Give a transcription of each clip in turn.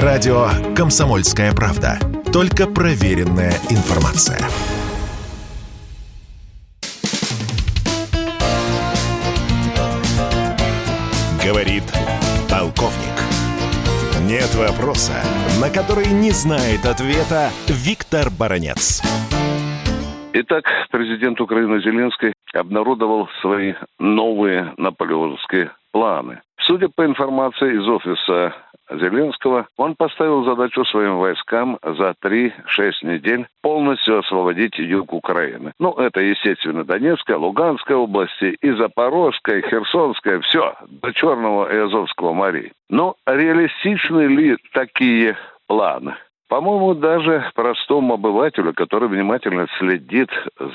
Радио «Комсомольская правда». Только проверенная информация. Говорит полковник. Нет вопроса, на который не знает ответа Виктор Баранец. Итак, президент Украины Зеленский обнародовал свои новые наполеоновские планы. Судя по информации из офиса Зеленского, он поставил задачу своим войскам за 3-6 недель полностью освободить юг Украины. Ну, это, естественно, Донецкая, Луганская области, и Запорожская, Херсонская, все, до Черного и Азовского морей. Но реалистичны ли такие планы? По-моему, даже простому обывателю, который внимательно следит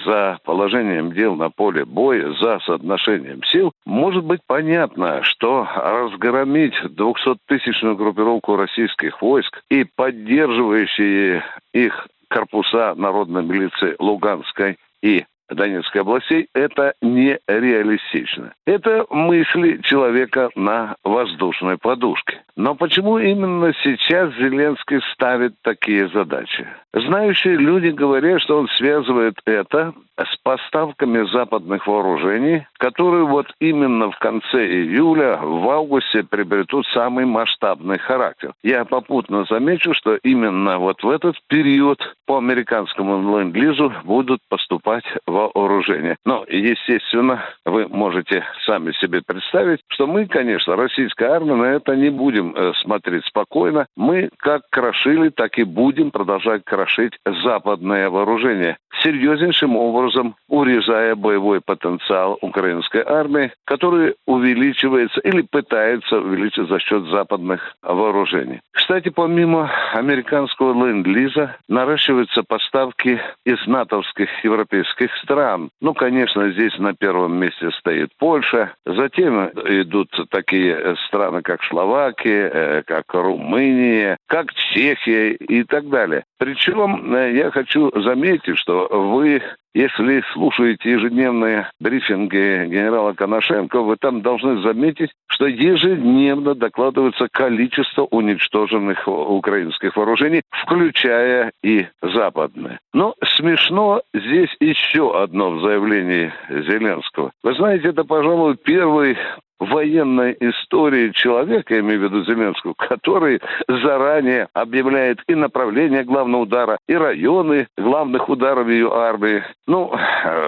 за положением дел на поле боя, за соотношением сил, может быть понятно, что разгромить 200-тысячную группировку российских войск и поддерживающие их корпуса народной милиции Луганской и Донецкой областей, это нереалистично. Это мысли человека на воздушной подушке. Но почему именно сейчас Зеленский ставит такие задачи? Знающие люди говорят, что он связывает это с поставками западных вооружений, которые вот именно в конце июля, в августе приобретут самый масштабный характер. Я попутно замечу, что именно вот в этот период по американскому ленд-лизу будут поступать вооружения. Но, естественно, вы можете сами себе представить, что мы, конечно, российская армия, на это не будем э, смотреть спокойно. Мы как крошили, так и будем продолжать крошить западное вооружение серьезнейшим образом урезая боевой потенциал украинской армии, который увеличивается или пытается увеличить за счет западных вооружений. Кстати, помимо американского ленд-лиза наращиваются поставки из натовских европейских стран. Ну, конечно, здесь на первом месте стоит Польша, затем идут такие страны, как Словакия, э, как Румыния, как Чехия и так далее. Причем э, я хочу заметить, что вы если слушаете ежедневные брифинги генерала Коношенко, вы там должны заметить, что ежедневно докладывается количество уничтоженных украинских вооружений, включая и западные. Но смешно здесь еще одно в заявлении Зеленского. Вы знаете, это, пожалуй, первый военной истории человека, я имею в виду Зеленского, который заранее объявляет и направление главного удара, и районы главных ударов ее армии. Ну,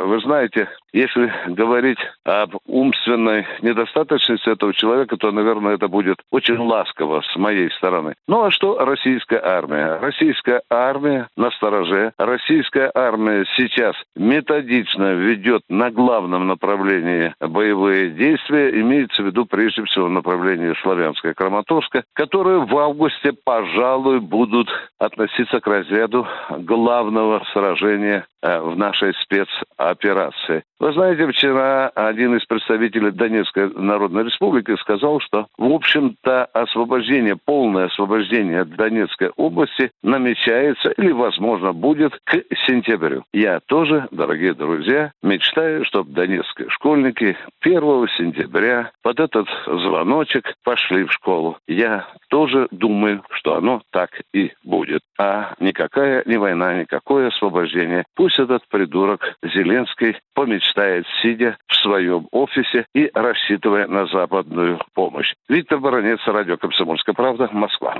вы знаете, если говорить об умственной недостаточности этого человека, то, наверное, это будет очень ласково с моей стороны. Ну а что российская армия? Российская армия на стороже. Российская армия сейчас методично ведет на главном направлении боевые действия, имеется в виду прежде всего направление Славянская Краматорска, которые в августе, пожалуй, будут относиться к разряду главного сражения э, в нашей спецоперации. Вы знаете, вчера один из представителей Донецкой Народной Республики сказал, что, в общем-то, освобождение, полное освобождение Донецкой области намечается или, возможно, будет к сентябрю. Я тоже, дорогие друзья, мечтаю, чтобы донецкие школьники 1 сентября под этот звоночек пошли в школу. Я тоже думаю, что оно так и будет. А никакая не война, никакое освобождение. Пусть этот придурок Зеленский помечтает мечтает, сидя в своем офисе и рассчитывая на западную помощь. Виктор Баранец, радио «Комсомольская правда», Москва.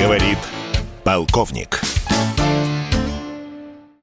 Говорит полковник.